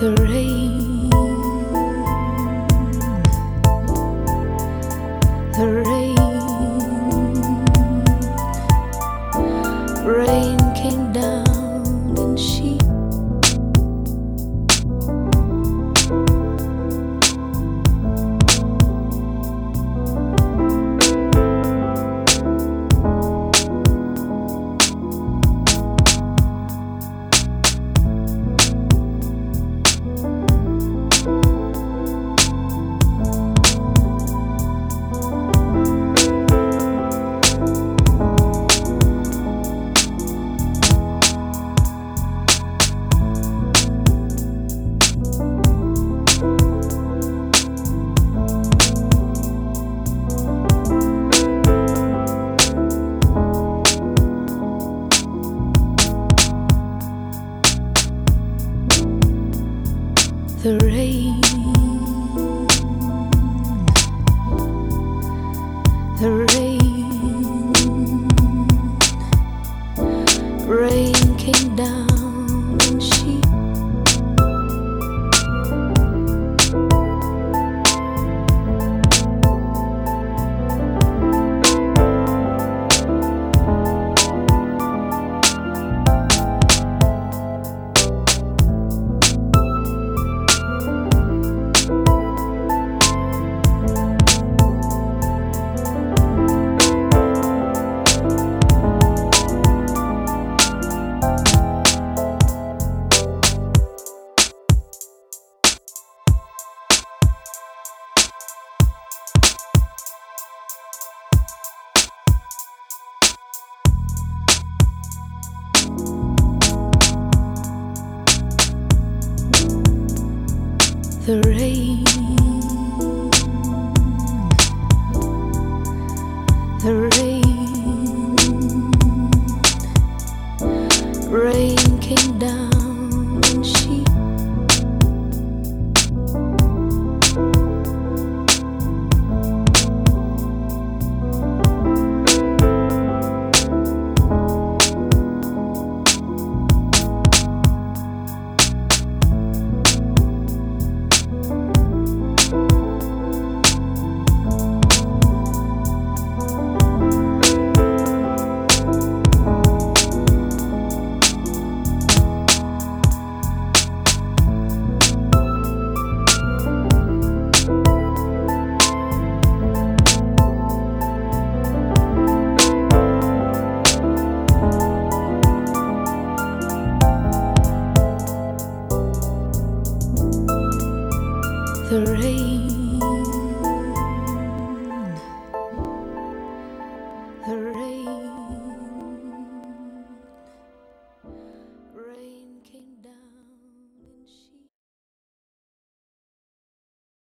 the rain, the rain, the rain, rain came down the rain, the rain, rain came down the rain,